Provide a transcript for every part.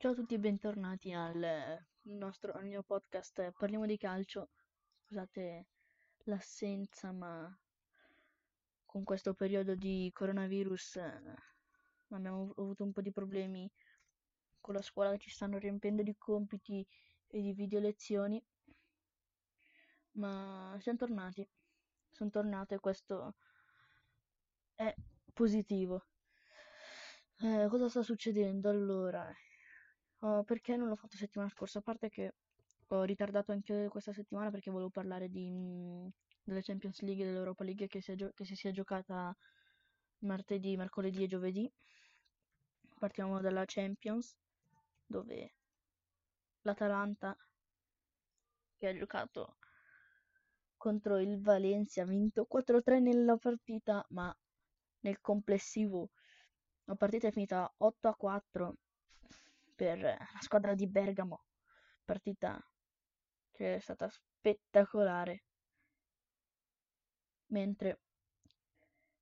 Ciao a tutti e bentornati al nostro, al mio podcast Parliamo di calcio. Scusate l'assenza, ma con questo periodo di coronavirus eh, abbiamo avuto un po' di problemi con la scuola che ci stanno riempiendo di compiti e di video lezioni. Ma siamo tornati. Sono tornato e questo è positivo. Eh, cosa sta succedendo allora? Oh, perché non l'ho fatto settimana scorsa? A parte che ho ritardato anche questa settimana perché volevo parlare di, mh, della Champions League e dell'Europa League che si, gio- che si sia giocata martedì, mercoledì e giovedì. Partiamo dalla Champions, dove l'Atalanta, che ha giocato contro il Valencia, ha vinto 4-3 nella partita, ma nel complessivo la partita è finita 8-4 per la squadra di Bergamo, partita che è stata spettacolare. Mentre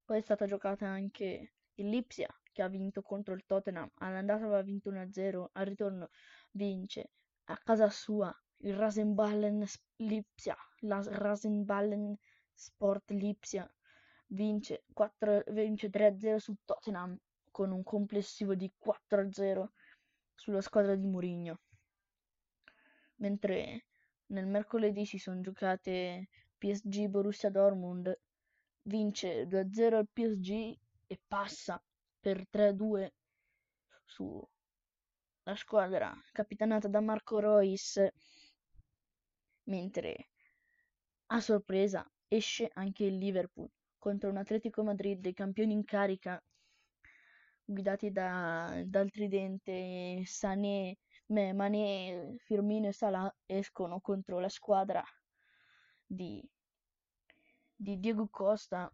poi è stata giocata anche il Lipsia che ha vinto contro il Tottenham, all'andata aveva vinto 1-0, al ritorno vince a casa sua il Rasenballen Lipsia, la Rasenballen Sport Lipsia. Vince, 4, vince 3-0 su Tottenham con un complessivo di 4-0 sulla squadra di Mourinho. Mentre nel mercoledì si sono giocate PSG Borussia Dortmund, vince 2-0 il PSG e passa per 3-2 sulla squadra capitanata da Marco Reus, mentre a sorpresa esce anche il Liverpool contro un Atletico Madrid dei campioni in carica guidati da, dal tridente Sané, Mané, Firmino e Salah escono contro la squadra di, di Diego Costa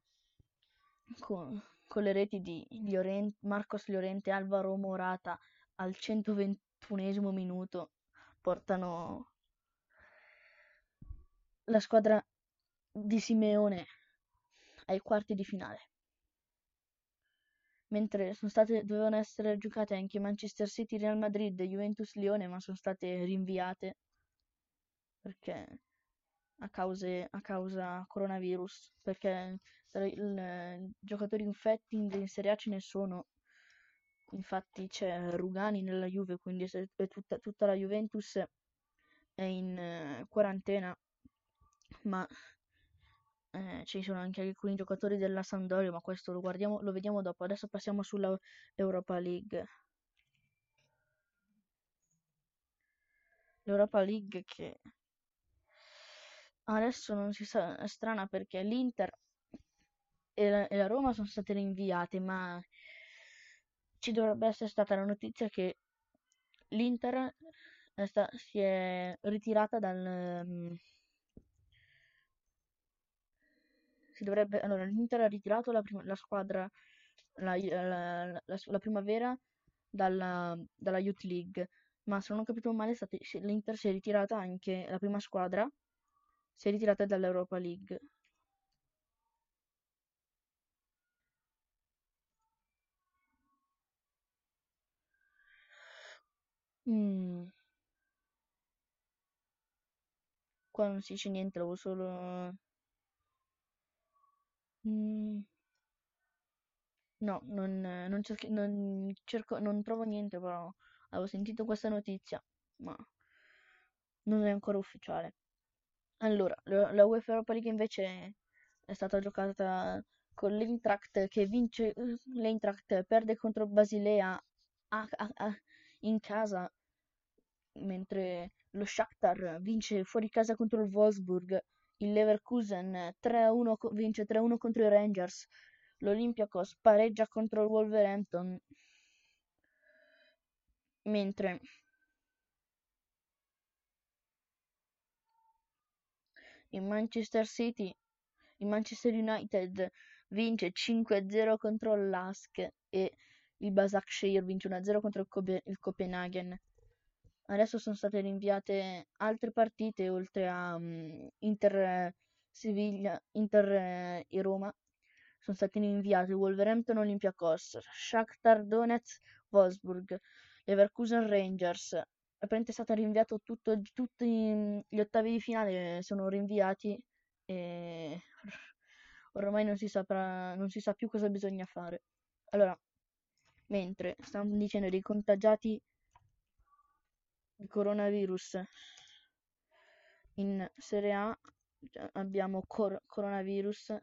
con, con, le reti di Llorente, Marcos Llorente e Alvaro Morata al 121 minuto portano la squadra di Simeone ai quarti di finale mentre state, dovevano essere giocate anche Manchester City, Real Madrid e Juventus Lione, ma sono state rinviate. Perché? A, cause, a causa coronavirus, perché i giocatori infetti in Serie A ce ne sono. Infatti c'è Rugani nella Juve, quindi tutta, tutta la Juventus è in uh, quarantena, ma eh, ci sono anche alcuni giocatori della Sampdoria, ma questo lo guardiamo, lo vediamo dopo. Adesso passiamo sulla Europa League. L'Europa League che adesso non si sa, è strana perché l'Inter e la, e la Roma sono state rinviate, ma ci dovrebbe essere stata la notizia che l'Inter è sta, si è ritirata dal, um, si dovrebbe... Allora, l'Inter ha ritirato la, prima, la squadra, la, la, la, primavera dalla, dalla Youth League, ma se non ho capito male l'Inter si è ritirata anche, la prima squadra si è ritirata dall'Europa League. Mm. Qua non si dice niente, avevo solo Mm, no, non, non cerchi- non cerco, non trovo niente, però avevo sentito questa notizia, ma non è ancora ufficiale. Allora, la la UEFA Europa League invece è stata giocata con l'Eintracht che vince, l'Eintracht perde contro Basilea a- a- a- in casa, mentre lo Shakhtar vince fuori casa contro il Wolfsburg il Leverkusen 3-1 vince 3-1 contro i Rangers, l'Olympiacos pareggia contro il Wolverhampton, mentre in Manchester City, il Manchester United vince 5-0 contro l'Ask e il Basakshir vince 1-0 contro il, il Copenaghen. Adesso sono state rinviate altre partite oltre a um, Inter Siviglia, Inter e Roma. sono stati rinviati Wolverhampton Olympiacos, Shakhtar Donetsk Wolfsburg, Leverkusen Rangers. Apparentemente è stato rinviato tutto, tutti gli ottavi di finale sono rinviati e ormai non si saprà, non si sa più cosa bisogna fare. Allora, mentre stanno dicendo dei contagiati di coronavirus. In Serie A abbiamo cor- coronavirus.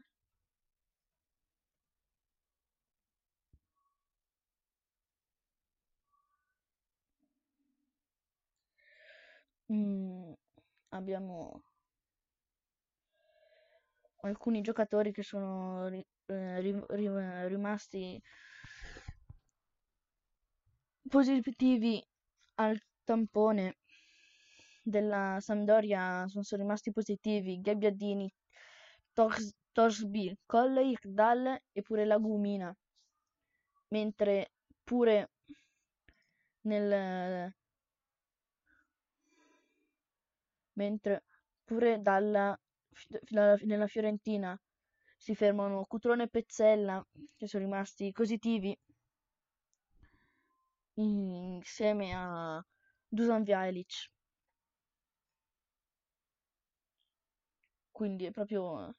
Mm, abbiamo alcuni giocatori che sono ri- eh, ri- ri- rimasti positivi al tampone della Sampdoria sono, rimasti positivi. Gabbiadini, Tors- Torsby, Colley, Dal e pure Lagumina mentre pure nel mentre pure dalla nella Fiorentina si fermano Cutrone e Pezzella che sono rimasti positivi insieme a Dusan Vjalic quindi è proprio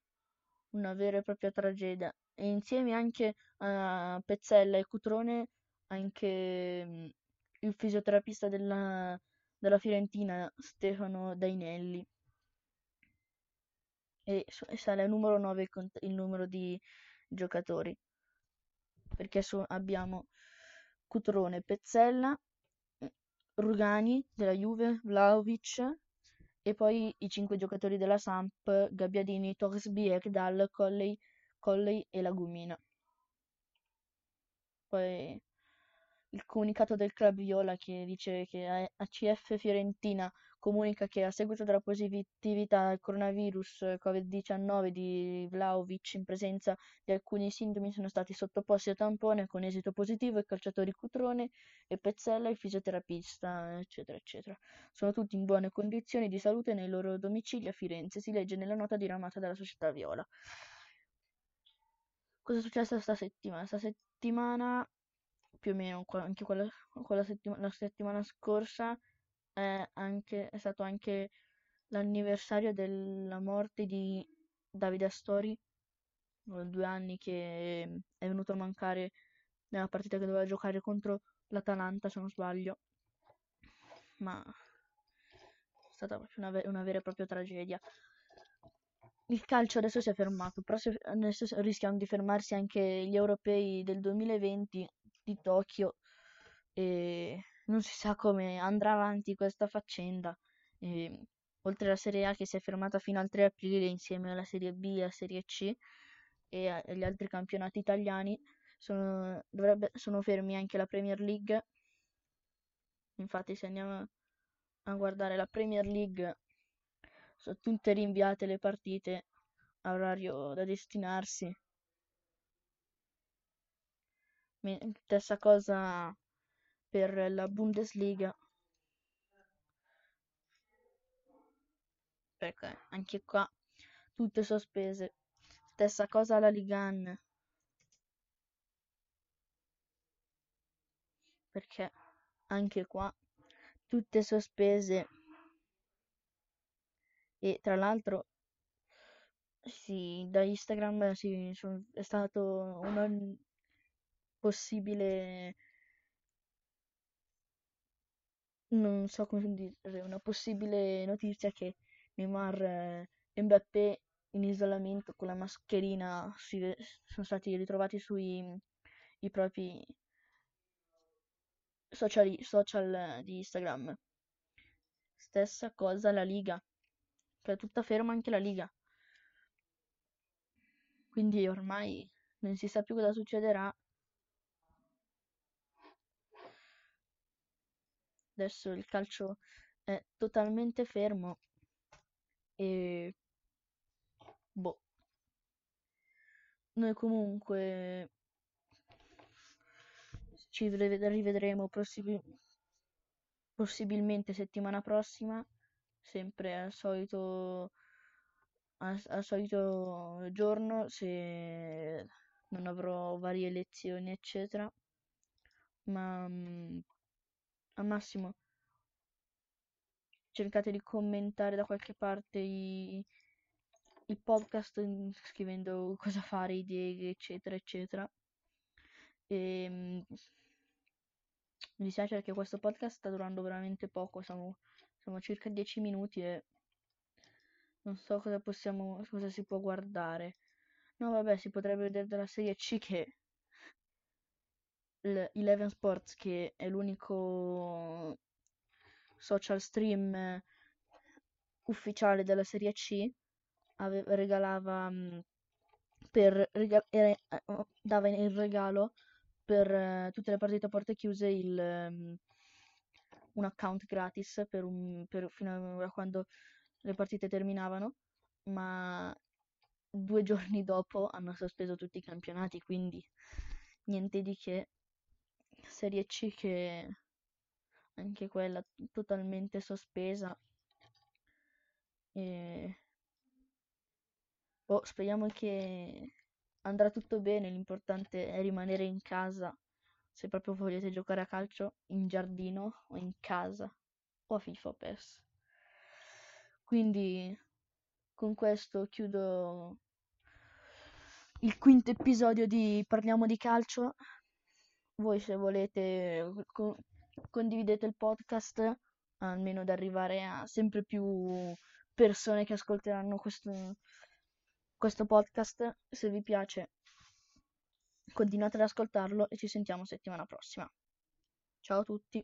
una vera e propria tragedia. E insieme anche a Pezzella e Cutrone anche mm, il fisioterapista della, della Fiorentina Stefano Dainelli. E sale al numero 9 il numero di giocatori. Perché so, abbiamo Cutrone, Pezzella, Rugani della Juve, Vlaovic e poi i cinque giocatori della Samp, Gabbiadini, Torsby, Ekdal, Colley, Colley e Lagumina. Poi il comunicato del club Viola che dice che ACF Fiorentina comunica che a seguito della positività al coronavirus Covid-19 di Vlaovic in presenza di alcuni sintomi sono stati sottoposti a tampone con esito positivo i calciatori Cutrone e Pezzella, il fisioterapista, eccetera, eccetera. Sono tutti in buone condizioni di salute nei loro domicili a Firenze, si legge nella nota diramata dalla società Viola. Cosa è successo questa settimana? Questa settimana più o meno anche quella, quella settimana, la settimana scorsa è, anche, è stato anche l'anniversario della morte di Davide Astori, due anni che è venuto a mancare nella partita che doveva giocare contro l'Atalanta, se non sbaglio. Ma è stata una, una vera e propria tragedia. Il calcio adesso si è fermato, però adesso rischiano di fermarsi anche gli europei del 2020 di Tokyo e non si sa come andrà avanti questa faccenda. E, oltre alla Serie A che si è fermata fino al 3 aprile insieme alla Serie B alla Serie C e agli altri campionati italiani, sono, dovrebbe, sono fermi anche la Premier League. Infatti se andiamo a guardare la Premier League sono tutte rinviate le partite a orario da destinarsi. Stessa cosa per la Bundesliga. Perché anche qua tutte sospese. Stessa cosa alla Ligan. Perché anche qua tutte sospese. E tra l'altro sì, da Instagram sì, è stato una possibile non so come dire, una possibile notizia che Neymar e Mbappé in isolamento con la mascherina si, sono stati ritrovati sui i propri social, social di Instagram. Stessa cosa la Liga, che è tutta ferma anche la Liga. Quindi ormai non si sa più cosa succederà adesso il calcio è totalmente fermo e boh noi comunque ci rivedremo possib- possibilmente settimana prossima sempre al solito al, al solito giorno se non avrò varie lezioni, eccetera. Ma mm, al massimo cercate di commentare da qualche parte i, i podcast scrivendo cosa fare, idee, eccetera, eccetera. E, mm, mi dispiace perché questo podcast sta durando veramente poco, siamo, siamo circa 10 minuti e non so cosa possiamo, cosa si può guardare. No, vabbè, si potrebbe vedere della serie C che Eleven Sports, che è l'unico social stream ufficiale della serie C, ave- regalava per rega- era- eh, oh, dava in regalo per eh, tutte le partite a porte chiuse il, um, un account gratis per un, per, fino a quando le partite terminavano, ma due giorni dopo hanno sospeso tutti i campionati, quindi niente di che. Serie C che anche quella totalmente sospesa. E... Oh, speriamo che andrà tutto bene, l'importante è rimanere in casa. Se proprio volete giocare a calcio in giardino o in casa o a FIFA PES. Quindi con questo chiudo il quinto episodio di Parliamo di calcio. Voi se volete co- condividete il podcast almeno da arrivare a sempre più persone che ascolteranno questo, questo podcast. Se vi piace continuate ad ascoltarlo e ci sentiamo settimana prossima. Ciao a tutti.